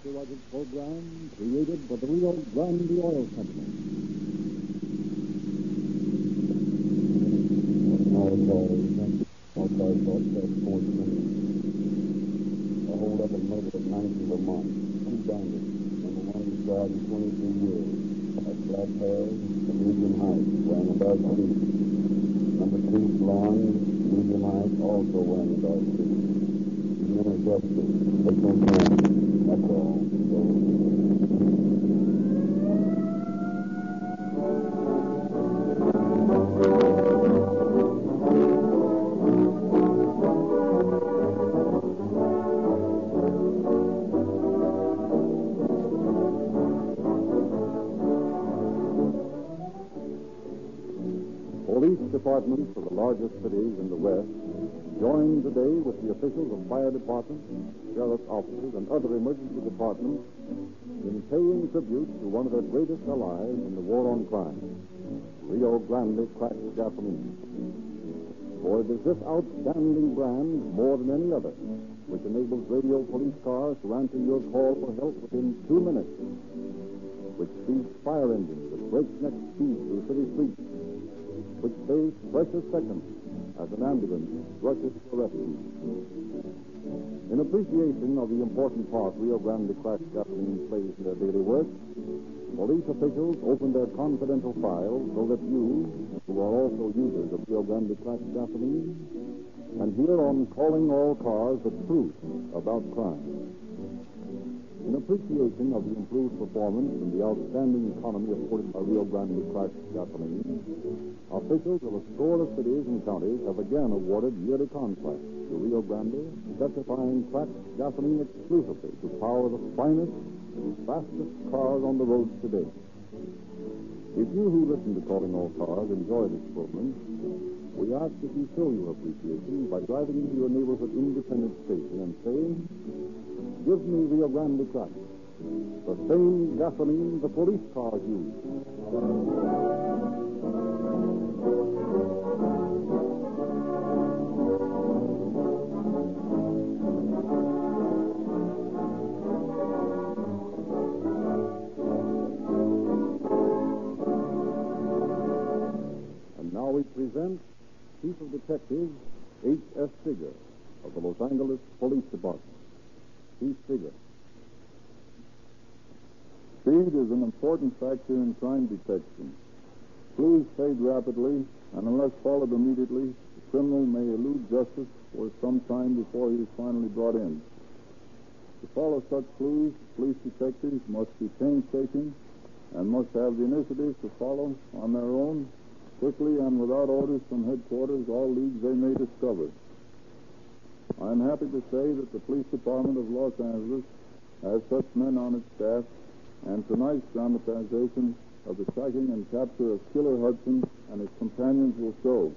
copyrighted program created for the Rio Grande Oil Company. A hold up and murder at 90 Vermont. Two bandits. Number one died in 23 years. Has black hair, a medium height, wearing a dark suit. Number two, blonde, medium height, also wearing a dark suit. Are departments of the largest cities in the West join today with the officials of fire departments, sheriff's offices, and other emergency departments in paying tribute to one of their greatest allies in the war on crime, Rio Grande cracked gasoline. For it is this outstanding brand, more than any other, which enables radio police cars to answer your call for help within two minutes, which feeds fire engines at breakneck speed through city streets, which saves precious seconds as an ambulance rushes to rescue. In appreciation of the important part Rio Grande cracked gasoline plays in their daily work, police officials open their confidential files so that you, who are also users of Rio Grande cracked gasoline, can hear on calling all cars the truth about crime. Appreciation of the improved performance and the outstanding economy afforded by Rio Grande cracked gasoline, officials of a score of cities and counties have again awarded yearly contracts to Rio Grande, specifying cracked gasoline exclusively to power the finest and fastest cars on the roads today. If you who listen to Calling All Cars enjoy this program, we ask that you show your appreciation by driving into your neighborhood independent station and saying, Give me Rio Grande crack. The same gasoline the police cars use. And now we present Chief of Detectives H.S. Figger of the Los Angeles Police Department. Chief Figger. Speed is an important factor in crime detection. Clues fade rapidly, and unless followed immediately, the criminal may elude justice for some time before he is finally brought in. To follow such clues, police detectives must be painstaking and must have the initiative to follow on their own, quickly and without orders from headquarters, all leads they may discover. I am happy to say that the Police Department of Los Angeles has such men on its staff, and tonight's dramatization of the tracking and capture of Killer Hudson and his companions will show.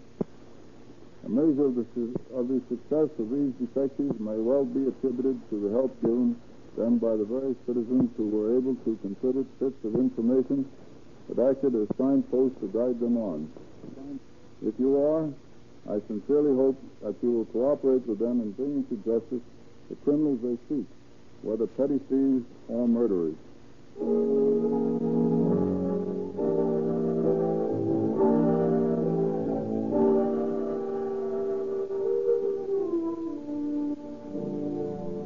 A measure of the, su- of the success of these detectives may well be attributed to the help given them by the various citizens who were able to contribute bits of information that acted as signposts to guide them on. If you are, I sincerely hope that you will cooperate with them in bringing to justice the criminals they seek, whether petty thieves or murderers.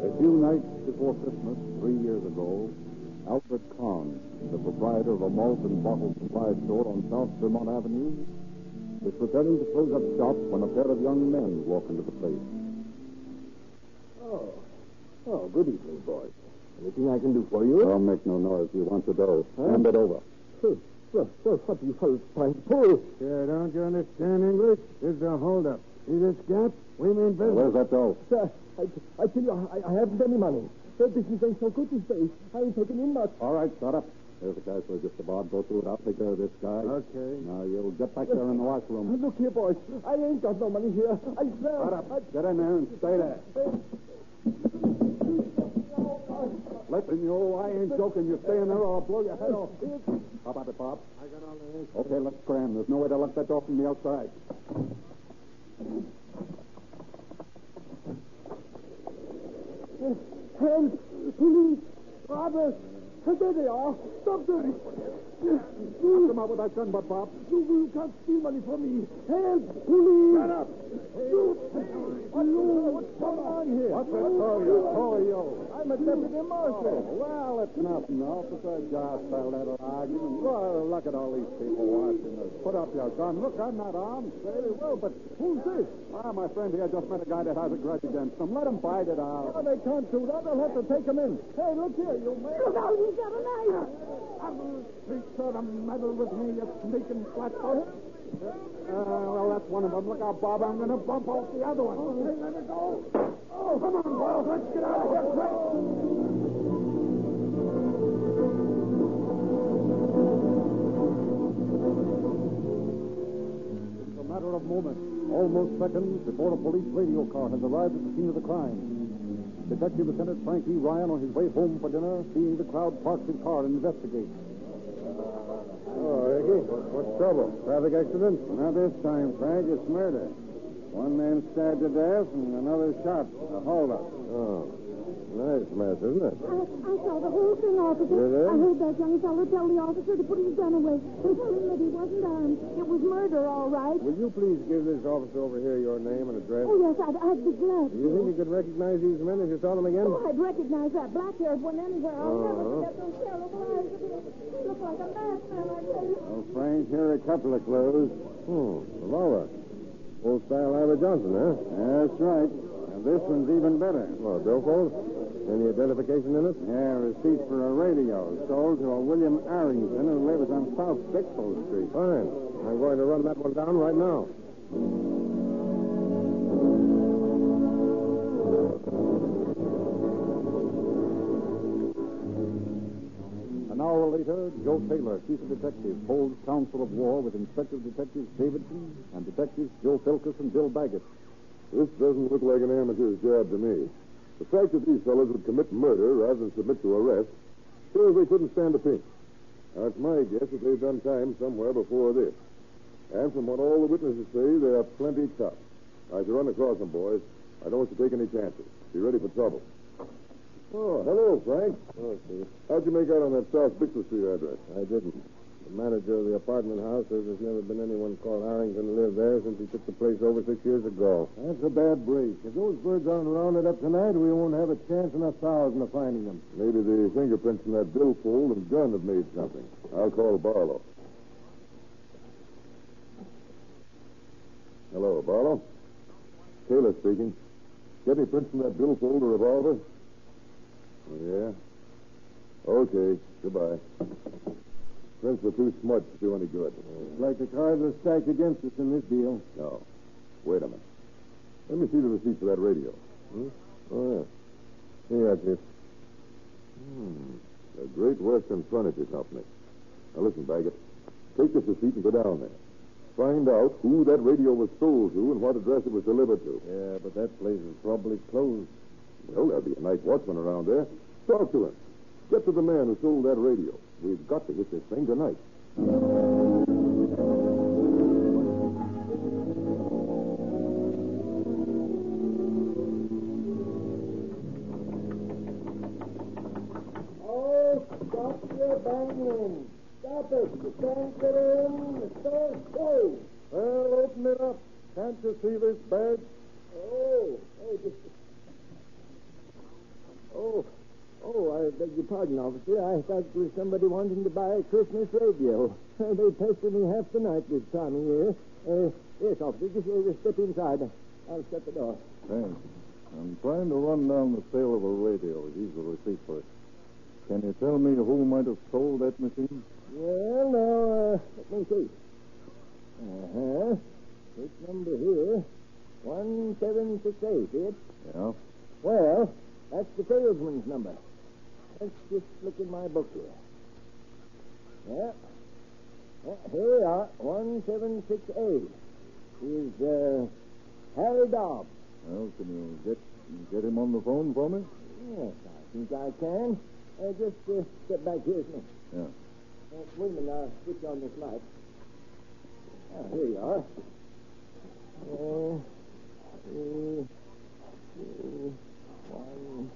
A few nights before Christmas, three years ago, Alfred Kahn, the proprietor of a malt and bottle supply store on South Vermont Avenue, was preparing to close up shop when a pair of young men walked into the place. Oh. Oh, good evening, boys. Anything I can do for you? Don't make no noise. We want the dough. Hand it over. Well, well, well, what do you fellas trying to pull? Yeah, don't you understand English? This is a holdup. See this gap? We mean business. Where's that dough? Sir, I, I tell you, I, I haven't any money. The business ain't so good these days. I ain't taking in much. All right, shut up. There's the cash just about Go through it. I'll take care of this guy. Okay. Now, you'll get back there in the washroom. Look here, boys. I ain't got no money here. I swear. Shut up. I, Get in there and stay there. Listen, you, I ain't joking. You stay in there or I'll blow your head off. How about it, Bob? I got all the answers. Okay, let's cram. There's no way to lock that door from the outside. help! Police! Robbers! There they are. Stop them. Knock him out with that gun butt, Bob. You, can't steal money from me. Help! Police! Shut up. You! You! What's going on here? What's that call you? Call you? I'm a deputy marshal. Oh, well, it's nothing. Officer Just out of argument. Well, look at all these people watching us. Put up your gun. Look, I'm not armed. Very well, but who's this? Ah, my friend here just met a guy that has a grudge against him. Let him fight it out. Oh, they can't do that. They'll have to take him in. Hey, look here, you man. Look out, got a knife. I'm sure to meddle with me, you sneaking flatfoot. Uh, well, that's one of them. Look out, Bob. I'm going to bump off the other one. Hey, let it go. Oh, come on, boys. Let's get out of here quick. It's a matter of moments, almost seconds, before a police radio car has arrived at the scene of the crime. Detective Lieutenant Frank E. Ryan, on his way home for dinner, seeing the crowd park his car and investigate. Oh, Ricky, what's trouble? Traffic accident? Not this time, Frank. It's murder. One man stabbed to death and another shot. A holdup. Oh, nice mess, isn't it? I, I saw the whole thing, officer. You did? I heard that young fellow tell the officer to put his gun away and tell him that he wasn't armed. It was murder, all right. Will you please give this officer over here your name and address? Oh, yes, I'd, I'd be glad Do you think you could recognize these men if you saw them again? Oh, I'd recognize that black-haired one anywhere. I'll never Uh-huh. forget those terrible eyes of his. He looked like a madman, I tell you. Well, Frank, here are a couple of clues. Hmm, revolver. Old style Iver Johnson, huh? That's right. And this one's even better. Well, billfold? Any identification in it? Yeah, a receipt for a radio sold to a William Arrington who lives on South Bixby Street. Fine. I'm going to run that one down right now. An hour later, Joe Taylor, chief of detectives, holds council of war with Inspector Detectives Davidson and detectives Joe Filkus and Bill Baggett. This doesn't look like an amateur's job to me. The fact that these fellows would commit murder rather than submit to arrest shows they couldn't stand a pinch. Now, it's my guess that they've done time somewhere before this. And from what all the witnesses say, they are plenty tough. Now, if you run across them, boys, I don't want you to take any chances. Be ready for trouble. Oh, hello, Frank. Oh, Steve. How'd you make out on that South Bixby Street address? I didn't. The manager of the apartment house says there's never been anyone called Arrington live there since he took the place over six years ago. That's a bad break. If those birds aren't rounded up tonight, we won't have a chance in a thousand of finding them. Maybe the fingerprints in that billfold and gun have made something. I'll call Barlow. Hello, Barlow. Taylor speaking. Get any prints from that billfold or revolver? Oh, yeah? Okay. Goodbye. Prints were too smudged to do any good. It's like the cards are stacked against us in this deal. No. Wait a minute. Let me see the receipt for that radio. Hmm? Oh, yeah. Here, Chief. Hmm. The Great Western Furniture Company. Now listen, Baggett. Take this receipt and go down there. Find out who that radio was sold to and what address it was delivered to. Yeah, but that place is probably closed. Well, there'll be a night watchman around there. Talk to him. Get to the man who sold that radio. We've got to get this thing tonight. Oh, stop your banging. Stop it. You can't get in. The store's closed. Well, open it up. Can't you see this badge? Oh, oh, just... Oh, oh, I beg your pardon, officer. I thought it was somebody wanting to buy a Christmas radio. they pester me half the night this time of year. Uh, yes, officer, just, uh, just step inside. I'll shut the door. Thanks. I'm trying to run down the sale of a radio. Here's the receipt for it. Can you tell me who might have sold that machine? Well, now, uh, let me see. Uh-huh. This number here, 1768, see it? Yeah. Well, that's the salesman's number. Let's just look in my book here. Yeah. yeah here we are, 1768. Is, uh, Harry Dobbs. Well, can you get get him on the phone for me? Yes, I think I can. Uh, just uh, step back here me. Yeah. Uh, wait a minute, I'll switch on this light. Ah, here you are. Uh, two, two, one,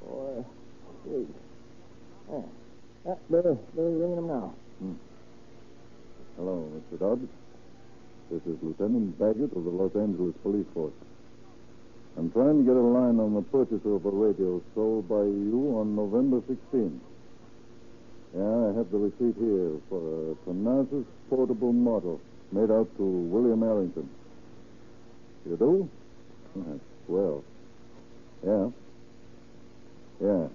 four, Uh, they're, they're ringing them now. Hello, Mr. Dobbs. This is Lieutenant Baggett of the Los Angeles Police Force. I'm trying to get a line on the purchaser of a radio sold by you on November 16th. Yeah, I have the receipt here for a Thanasis portable model made out to William Arrington. You do? Swell. Yeah. Yeah.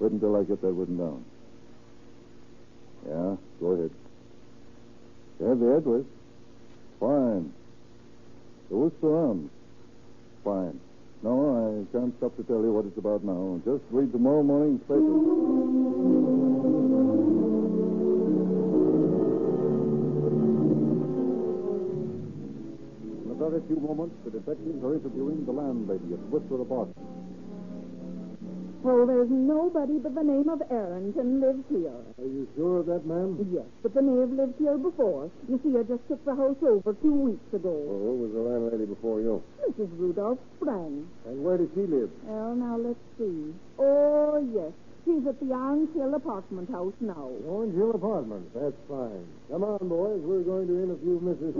Wait until I get that written down. Yeah, go ahead. You have the address? Fine. The Worcester Arms? Fine. No, I can't stop to tell you what it's about now. Just read tomorrow morning's paper. In a very few moments, the detectives are interviewing the landlady at Worcester apartment. Well, there's nobody but the name of Arrington lives here. Are you sure of that, ma'am? Yes, but may have lived here before. You see, I just took the house over two weeks ago. Oh, well, who was the landlady before you? Mrs. Rudolph Spang. And where does she live? Well, now let's see. Oh, yes. She's at the Orange Hill apartment house now. Orange Hill Apartments. That's fine. Come on, boys. We're going to interview Mrs.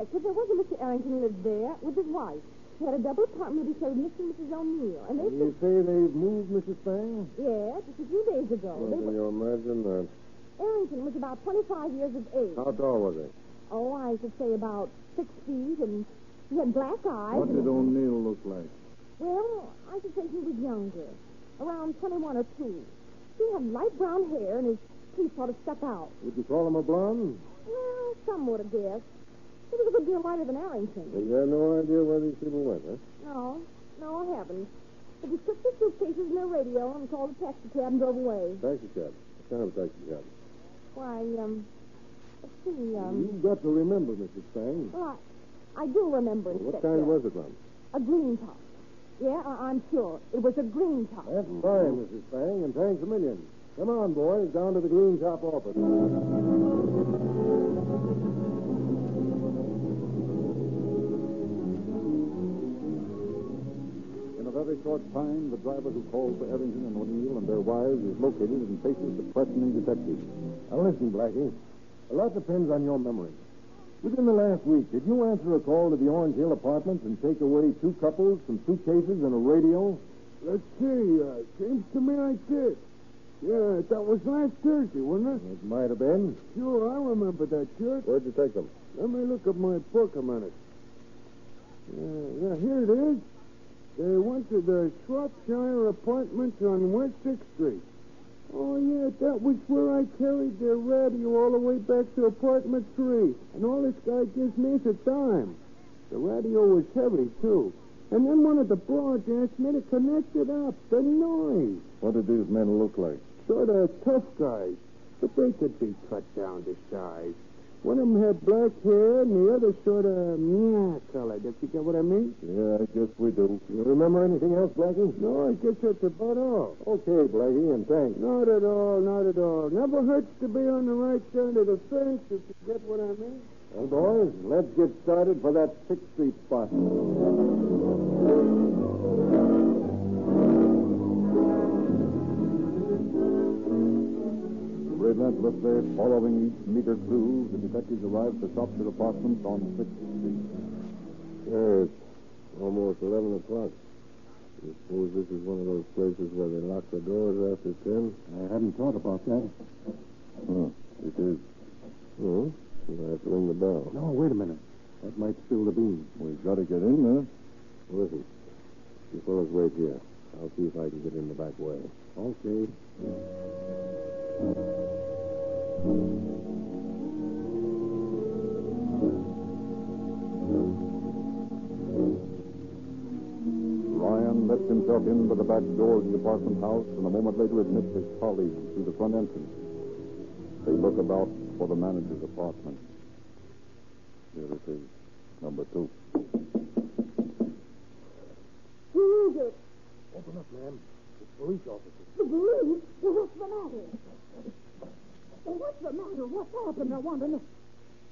Inspector, there was a Mr. Arrington lived there with his wife. He had a double apartment with Mr. and Mrs. O'Neill. And they You say they've moved, Mrs. Spang? Yes, just a few days ago. Well, They can were, you imagine that? Arrington was about 25 years of age. How tall was he? Oh, I should say about six feet, and he had black eyes. What did O'Neill look like? Well, I should say he was younger, around 21 or 2. He had light brown hair, and his teeth sort of stuck out. Would you call him a blonde? Well, some would have guessed. He was a good deal lighter than Arrington. You have no idea where these people went, huh? No, no, I haven't. But he took the suitcases and their radio and called a taxi cab and drove away. Taxi cab. What kind of taxi cab? Why, um, let's see, um, You've got to remember, Mrs. Spang. well, I, I do remember, What kind was it, ma'am? A green top. Yeah, I, I'm sure. It was a green top. That's fine, Mrs. Spang, and thanks a million. Come on, boys, down to the Green Top office. Very short time, the driver who called for Arrington and O'Neill and their wives is located and faces the questioning detective. Now, listen, Blackie. A lot depends on your memory. Within the last week, did you answer a call to the Orange Hill apartments and take away two couples, some suitcases, and a radio? Let's see. Uh, seems to me I did. Yeah, that was last Thursday, wasn't it? It might have been. Sure, I remember that shirt. Where'd you take them? Let me look at my book a minute. Yeah, yeah, here it is. They went to the Shropshire Apartments on West Sixth Street. Oh, yeah, that was where I carried their radio all the way back to apartment three. And all this guy gives me is a dime. The radio was heavy, too. And then one of the broads asked me to connect it up. The noise. What did these men look like? Sort of tough guys. But they could be cut down to size. One of them had black hair, and the other sort of meow colored, if you get what I mean. Yeah, I guess we do. You remember anything else, Blackie? No, I guess that's about all. Okay, Blackie, and thanks. Not at all, not at all. Never hurts to be on the right side of the fence, if you get what I mean. Well, boys, let's get started for that Sixth Street spot. Relentlessly following each meager clue, the detectives arrived at the Shropshire apartments on 6th Street. Yeah, it's almost 11 o'clock. You suppose this is one of those places where they lock the doors after 10? I hadn't thought about that. Huh, it is. Hmm, no. You'll have to ring the bell. No, wait a minute. That might spill the beans. We've got to get in there. Listen, you fellows wait here. I'll see if I can get in the back way. Okay. Ryan lets himself in by the back door of the apartment house and a moment later admits his colleagues through the front entrance. They look about for the manager's apartment. Here it is, number two. Who is it? Open up, ma'am. It's police officers. The police? What's the matter? Well, what's the matter? What's happened? I want to know.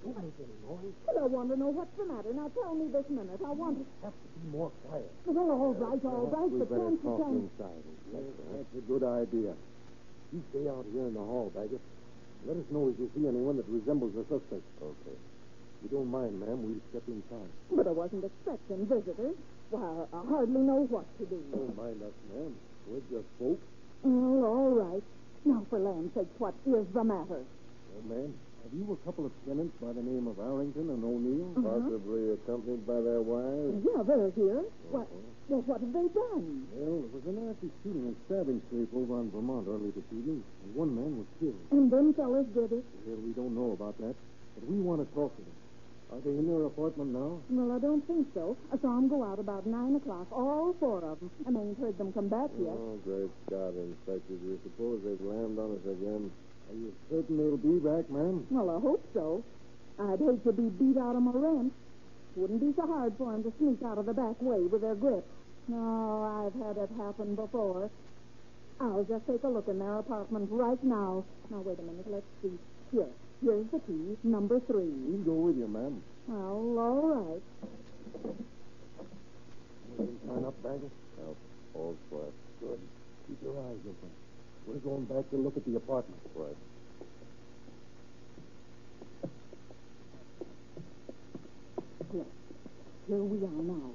Don't make any noise. Well, I want to know what's the matter. Now tell me this minute. I want to. Have to be more quiet. Well, all right, all right, we but better can't you talk tell me? inside. That's a good idea. You stay out here in the hall, Baggett. Let us know if you see anyone that resembles the suspect. Okay. If you don't mind, ma'am, we'll step inside. But I wasn't expecting visitors. Why, I hardly know what to do. Don't mind us, ma'am. We're just folks. Well, all right. Now, for land's sake, what is the matter? Well, ma'am, have you a couple of tenants by the name of Arrington and O'Neill? Mm-hmm. Possibly accompanied by their wives. Yeah, they're here. Mm-hmm. What? Well, what have they done? Well, there was a nasty shooting and stabbing scrape over on Vermont early this evening, and one man was killed. And them fellas did it? Well, we don't know about that, but we want to talk to them. Are they in their apartment now? Well, I don't think so. I saw them go out about nine o'clock, all four of them. I ain't heard them come back yet. Oh, great Scott, Inspector. Do you suppose they've landed on us again? Are you certain they'll be back, ma'am? Well, I hope so. I'd hate to be beat out of my rent. Wouldn't be so hard for 'em to sneak out of the back way with their grip. No, I've had it happen before. I'll just take a look in their apartment right now. Now, wait a minute. Let's see. Here. Here's the key, number three. We'll go with you, ma'am. Well, all right. You can turn up, Baggett? Yep. Oh, all quiet. Good. Keep your eyes open. We're going back to look at the apartment. Right. Here. Here we are now.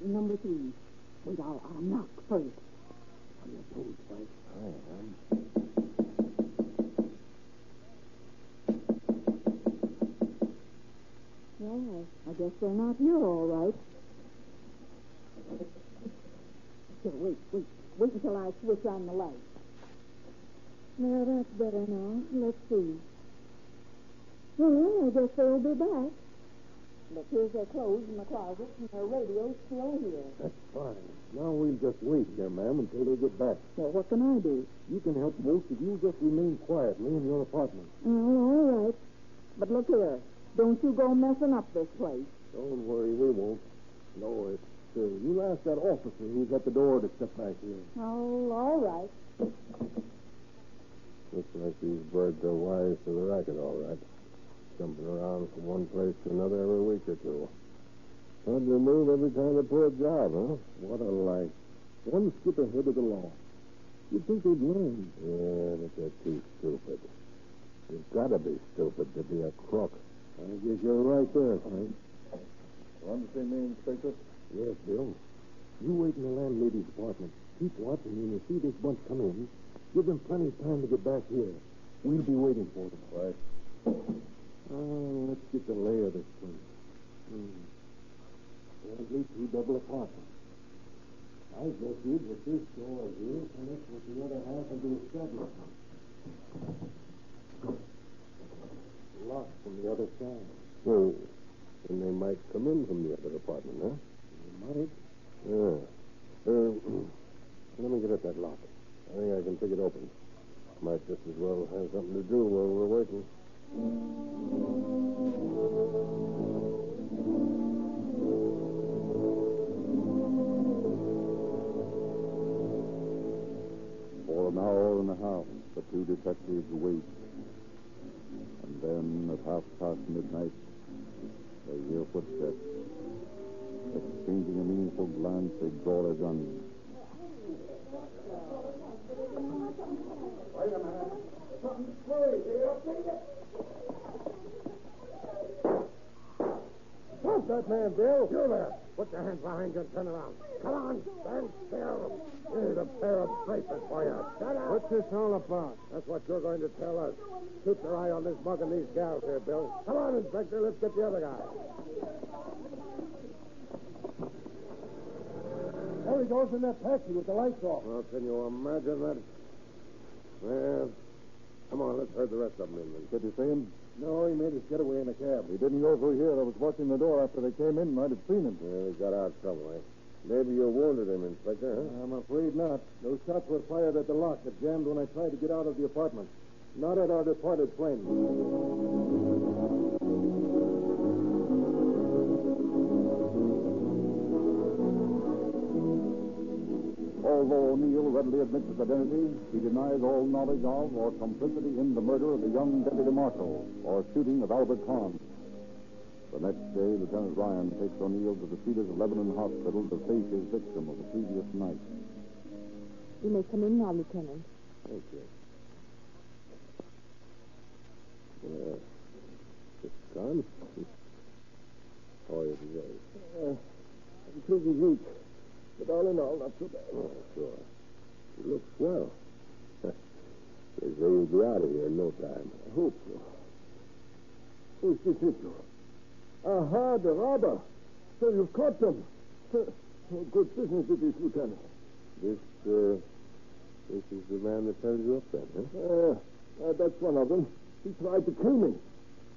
Number three. Wait, I'll, I'll knock first. Your toes, Frank. I am. Well, I guess they're not here, all right. Here, wait, wait. Wait until I switch on the light. Now, that's better now. Let's see. Well, I guess they'll be back. Look, here's their clothes in the closet, and their radio's still here. That's fine. Now we'll just wait here, ma'am, until they get back. Well, what can I do? You can help most if you just remain quietly in your apartment. Well, all right. But look here. Don't you go messing up this place. Don't worry, we won't. No, it's. Uh, you ask that officer who's at the door to step back here. Oh, all right. Looks like these birds are wise to the racket, all right. Jumping around from one place to another every week or two. Hard to move every time they pull a job, huh? What a life. One skip ahead of the law. You'd think they'd learn. Yeah, but they're too stupid. You've got to be stupid to be a crook. I guess you're right there, Frank. Want to see me, Inspector? Yes, Bill. You wait in the landlady's apartment. Keep watching when you see this bunch come in. Give them plenty of time to get back here. We'll be waiting for them. Right. Oh, let's get the lay of this place. Hmm. Apparently two double apartments. I guess you that this door here connects with the other half of the establishment. Locked from the other side. Well, then they might come in from the other apartment, huh? You might. Yeah. Uh, let me get at that lock. I think I can pick it open. Might just as well have something to do while we're waiting. For an hour and a half, the two detectives wait. And then, at half past midnight, they hear footsteps. Exchanging a meaningful glance, they draw their guns. Stop that man, Bill. You there. Put your hands behind you and turn around. Come on, stand still. Here's a pair of bracelets for you. Shut up. What's this all about? That's what you're going to tell us. Keep your eye on this mug and these gals here, Bill. Come on, Inspector. Let's get the other guy. There he goes in that taxi with the lights off. Well, can you imagine that? Well, come on, let's herd the rest of them in. Did you see him? No, he made his getaway in a cab. He didn't go through here. I was watching the door after they came in. Might have seen him. Yeah, he got out some way. Eh? Maybe you wounded him, Inspector, huh? I'm afraid not. Those shots were fired at the lock that jammed when I tried to get out of the apartment. Not at our departed friend. Although O'Neill readily admits his identity, he denies all knowledge of or complicity in the murder of the young Deputy Marshal or shooting of Albert Kahn. The next day, Lieutenant Ryan takes O'Neill to the Cedars of Lebanon Hospital to face his victim of the previous night. You may come in now, Lieutenant. Thank you. Uh, Mr. Kahn? How are you today? Uh, I'm pretty weak. But all in all, not too bad. Oh, sure. You look swell. they say you'll be out of here in no time. I hope so. Who's this Mitchell? Aha, the robber. So you've caught them. Good business it is, Lieutenant. This, uh, this is the man that tells you up then, huh? Uh, uh, that's one of them. He tried to kill me.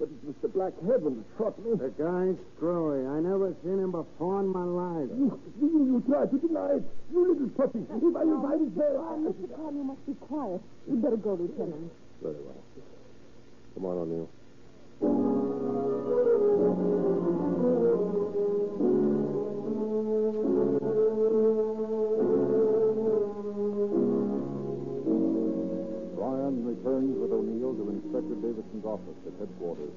But it was the Black Heaven that shot me. The guy's screwy. I never seen him before in my life. You, you, you tried to deny it. You little puppy. If I, if I was there, Oh, Mr. Kahn, you must be quiet. You'd better go, Lieutenant. Very well. Come on, O'Neill. Office at headquarters.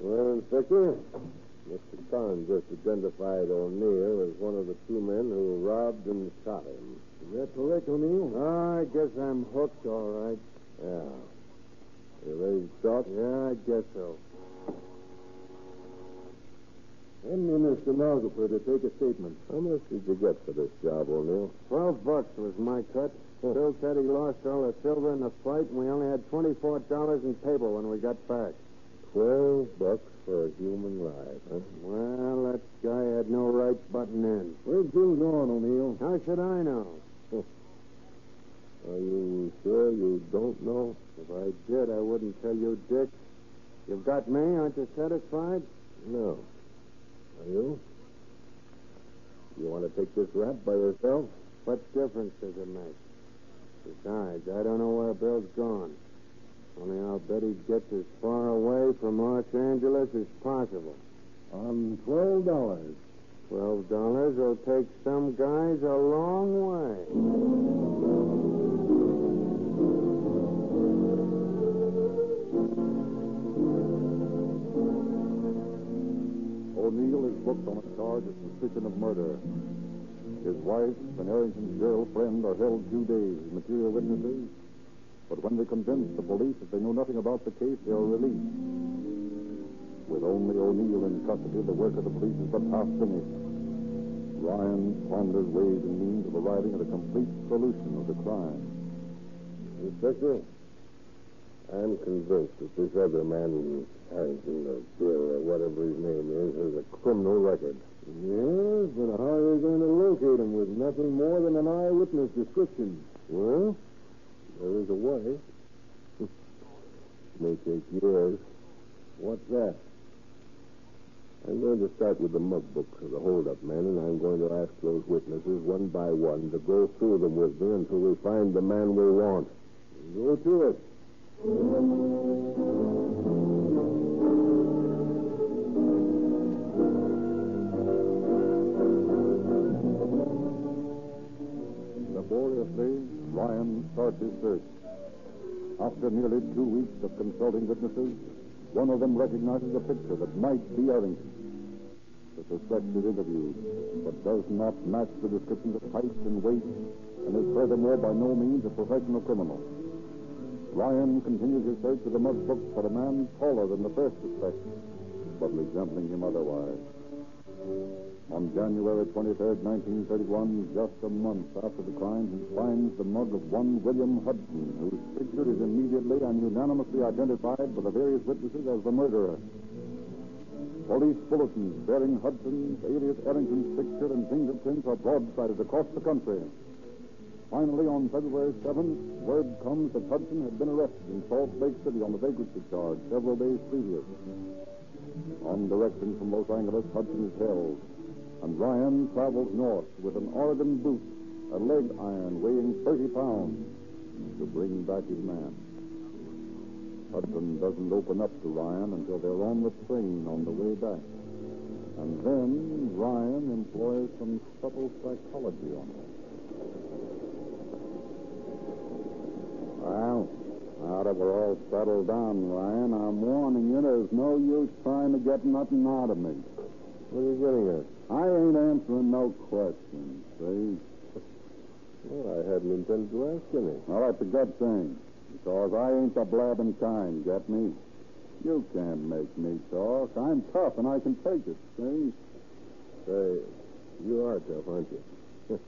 Well, Inspector, Mr. Kahn just identified O'Neill as one of the two men who robbed and shot him. Is that correct, O'Neill? I guess I'm hooked, all right. Yeah. You ready to start? Yeah, I guess so. Send me a stenographer to take a statement. How much did you get for this job, O'Neill? Twelve bucks was my cut. Bill said he lost all the silver in the fight, and we only had twenty-four dollars in paper when we got back. Twelve bucks for a human life, huh? Well, that guy had no right butting in. Where's Bill gone, O'Neill? How should I know? Are you sure you don't know? If I did, I wouldn't tell you, Dick. You've got me. Aren't you satisfied? No. Are you? You want to take this rap by yourself? What difference does it make? Besides, I don't know where Bill's gone. Only I'll bet he gets as far away from Los Angeles as possible. On twelve dollars. Twelve dollars will take some guys a long way. O'Neill is booked on a charge of suspicion of murder. His wife and Arrington's girlfriend are held two days as material witnesses, but when they convince the police that they know nothing about the case, they are released. With only O'Neill in custody, the work of the police is but half finished. Ryan ponders ways and means of arriving at a complete solution of the crime. Inspector, I'm convinced that this other man, Harrington or Bill or whatever his name is, has a criminal record. Yes, but how are you going to locate him with nothing more than an eyewitness description? Well, there is a way. It may take years. What's that? I'm going to start with the mug books of the holdup men, and I'm going to ask those witnesses one by one to go through them with me until we find the man we want. Go to it. Two weeks of consulting witnesses, one of them recognizes a picture that might be Arrington. The suspect is interviewed, but does not match the descriptions of height and weight, and is furthermore by no means a professional criminal. Ryan continues his search of the mug book for a man taller than the first suspect, but resembling him otherwise. On January 23rd, 1931, just a month after the crime, he finds the mug of one William Hudson, whose picture is immediately and unanimously identified by the various witnesses as the murderer. Police bulletins bearing Hudson's alias Arrington's picture and fingerprints are broadsided across the country. Finally, on February 7th, word comes that Hudson had been arrested in Salt Lake City on the vagrancy charge several days previous. On direction from Los Angeles, Hudson is held, and Ryan travels north with an Oregon boot, a leg iron weighing 30 pounds, to bring back his man. Hudson doesn't open up to Ryan until they're on the train on the way back. And then Ryan employs some subtle psychology on him. Well, now that we're all settled down, Ryan, I'm warning you there's no use trying to get nothing out of me. What are you getting at? I ain't answering no questions, see? Well, I hadn't intended to ask any. Well, that's a good thing, because I ain't the blabbing kind, get me? You can't make me talk. I'm tough, and I can take it, see? Say, you are tough, aren't you?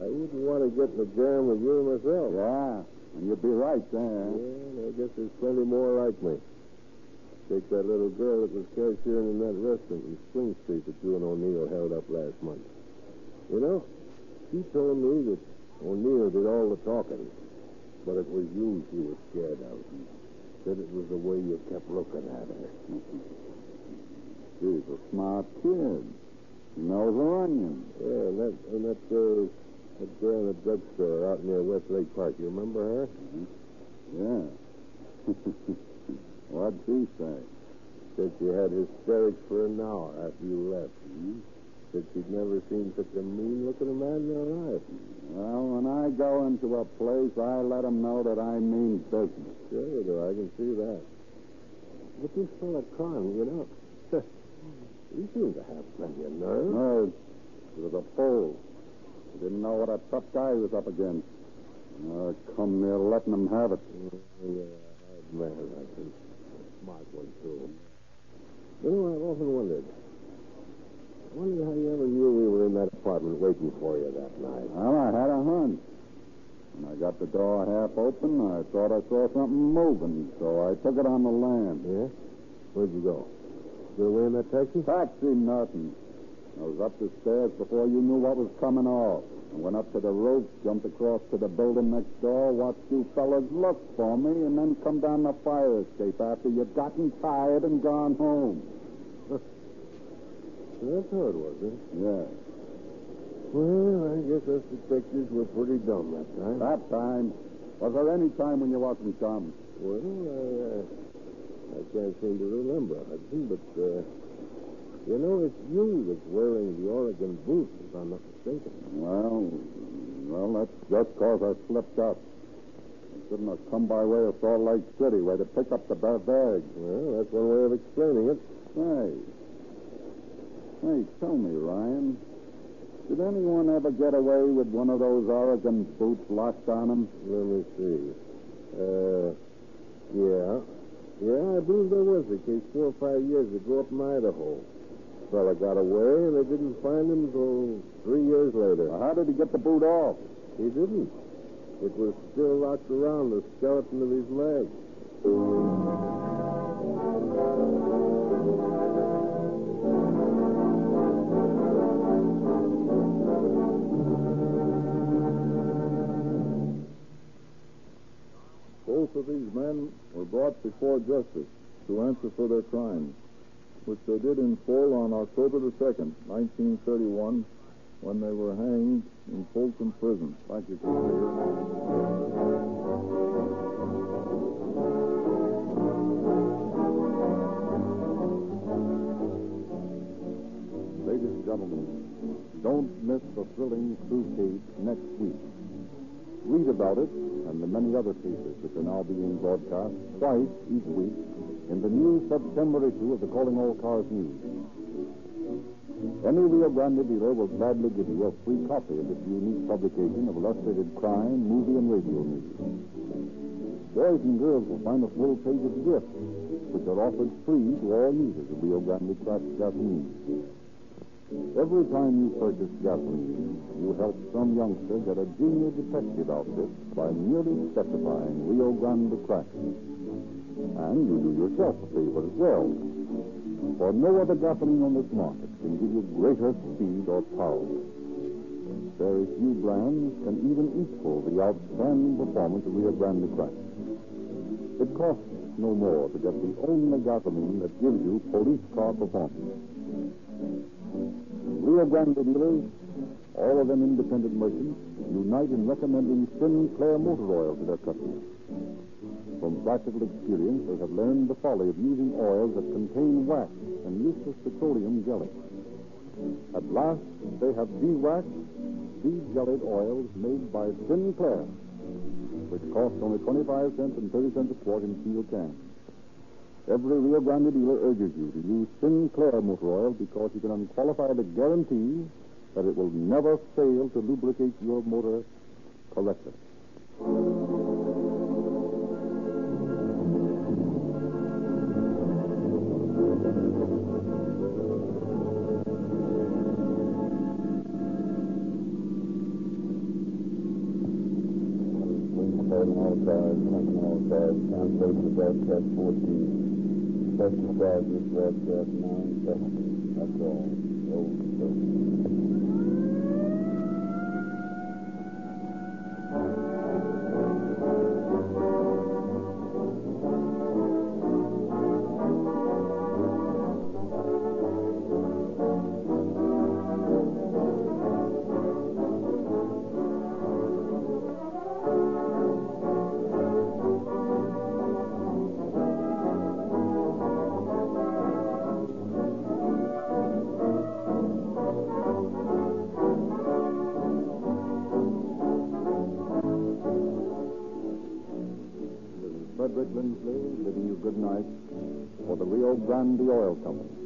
I wouldn't want to get in a jam with you myself. Yeah, and you'd be right there. Yeah, I guess there's plenty more like me. Take that little girl that was cashiering in that restaurant in Spring Street that you and O'Neill held up last month. You know, she told me that O'Neill did all the talking, but it was you she was scared of. Said it was the way you kept looking at her. She's a smart kid. She knows her onions. Yeah, and that and that uh, that girl in the drugstore out near Westlake Park. You remember her? Yeah. What'd she say? Said she had hysterics for an hour after you left. Said she'd never seen such a mean-looking man in her life. Well, when I go into a place, I let 'em know that I mean business. Sure you do. I can see that. But this fella Kahn, you know, he seems to have plenty of nerve. No, he was a fool. He didn't know what a tough guy he was up against. Uh, come near letting him have it. Yeah, hard man, I think. Smart one, too. You know, I've often wondered. I wonder how you ever knew we were in that apartment waiting for you that night. Well, I had a hunch. When I got the door half open, I thought I saw something moving, so I took it on the land. Yeah? Where'd you go? Still away in that taxi? Taxi, nothing. I was up the stairs before you knew what was coming off. I went up to the roof, jumped across to the building next door, watched you fellas look for me, and then come down the fire escape after you'd gotten tired and gone home. That's how it was, huh? Yeah. Well, I guess us detectives were pretty dumb that time. That time. Was there any time when you wasn't dumb? Well, I, uh, I can't seem to remember, Hudson, but, uh, you know, it's you that's wearing the Oregon boots on the mistaken. Well, well, that's just cause I slipped up. I shouldn't have come by way of Salt Lake City where to pick up the ba- bag. Well, that's one way of explaining it. Hey. Hey, tell me, Ryan. Did anyone ever get away with one of those Oregon boots locked on them? Let me see. Uh, yeah. Yeah, I believe there was a case four or five years ago up in Idaho. Fella got away, and they didn't find him until three years later. Well, how did he get the boot off? He didn't. It was still locked around the skeleton of his leg. Both of these men were brought before justice to answer for their crimes, which they did in full on October the 2nd, 1931, when they were hanged in Folsom Prison. Thank you. Ladies and gentlemen, don't miss the thrilling true case next week. Read about it and the many other cases which are now being broadcast twice each week in the new September issue of the Calling All Cars News. Any Rio Grande dealer will gladly give you a free copy of this unique publication of illustrated crime, movie, and radio news. Boys and girls will find a full page of gifts, which are offered free to all users of Rio Grande cracked gasoline. Every time you purchase gasoline, you help some youngster get a junior detective outfit by merely specifying Rio Grande crack. And you do yourself a favor as well. For no other gasoline on this market can give you greater speed or power. Very few brands can even equal the outstanding performance of Rio Grande crack. It costs no more to get the only gasoline that gives you police car performance. Rio Grande dealers, all of them independent merchants, unite in recommending Sinclair motor oil to their customers. From practical experience, they have learned the folly of using oils that contain wax and useless petroleum jelly. At last, they have de-waxed, de-jellied oils made by Sinclair, which cost only 25 cents and 30 cents a quart in steel cans. Every Rio Grande dealer urges you to use Sinclair motor oil because you can unqualifiedly guarantee that it will never fail to lubricate your motor correctly. Reporting all cars, attention all cars, translation to broadcast 14. Special charges, broadcast 9 seconds. That's all. Roll the for the Oil Company.